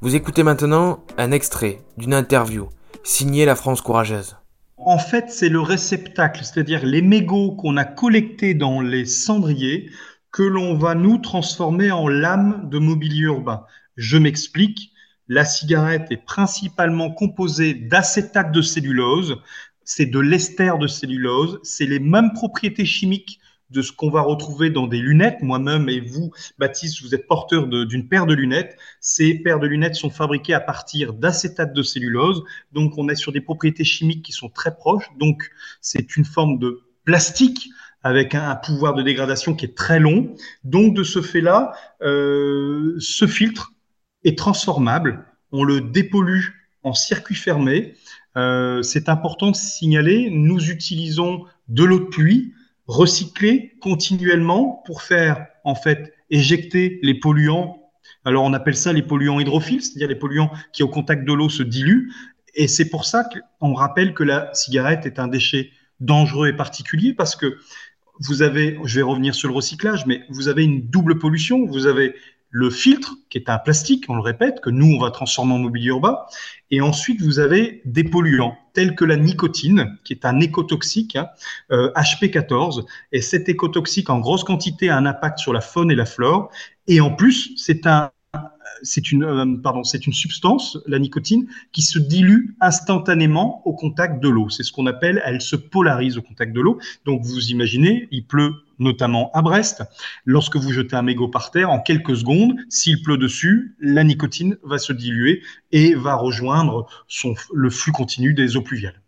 Vous écoutez maintenant un extrait d'une interview signée La France courageuse. En fait, c'est le réceptacle, c'est-à-dire les mégots qu'on a collectés dans les cendriers que l'on va nous transformer en lames de mobilier urbain. Je m'explique. La cigarette est principalement composée d'acétate de cellulose, c'est de l'ester de cellulose, c'est les mêmes propriétés chimiques de ce qu'on va retrouver dans des lunettes. Moi-même et vous, Baptiste, vous êtes porteur d'une paire de lunettes. Ces paires de lunettes sont fabriquées à partir d'acétate de cellulose. Donc, on est sur des propriétés chimiques qui sont très proches. Donc, c'est une forme de plastique avec un, pouvoir de dégradation qui est très long. Donc, de ce fait-là, euh, ce filtre est transformable. On le dépollue en circuit fermé. Euh, c'est important de signaler, nous utilisons de l'eau de pluie recycler continuellement pour faire en fait éjecter les polluants. Alors on appelle ça les polluants hydrophiles, c'est-à-dire les polluants qui au contact de l'eau se diluent. Et c'est pour ça qu'on rappelle que la cigarette est un déchet dangereux et particulier parce que vous avez, je vais revenir sur le recyclage, mais vous avez une double pollution. Vous avez le filtre, qui est un plastique, on le répète, que nous, on va transformer en mobilier urbain. Et ensuite, vous avez des polluants, tels que la nicotine, qui est un écotoxique, hein, HP14. Euh, et cet écotoxique, en grosse quantité, a un impact sur la faune et la flore. Et en plus, c'est un c'est une, euh, c'est une substance, la nicotine, qui se dilue instantanément au contact de l'eau. C'est ce qu'on appelle, elle se polarise au contact de l'eau. Donc vous imaginez, il pleut notamment à Brest. Lorsque vous jetez un mégot par terre, en quelques secondes, s'il pleut dessus, la nicotine va se diluer et va rejoindre le flux continu des eaux pluviales.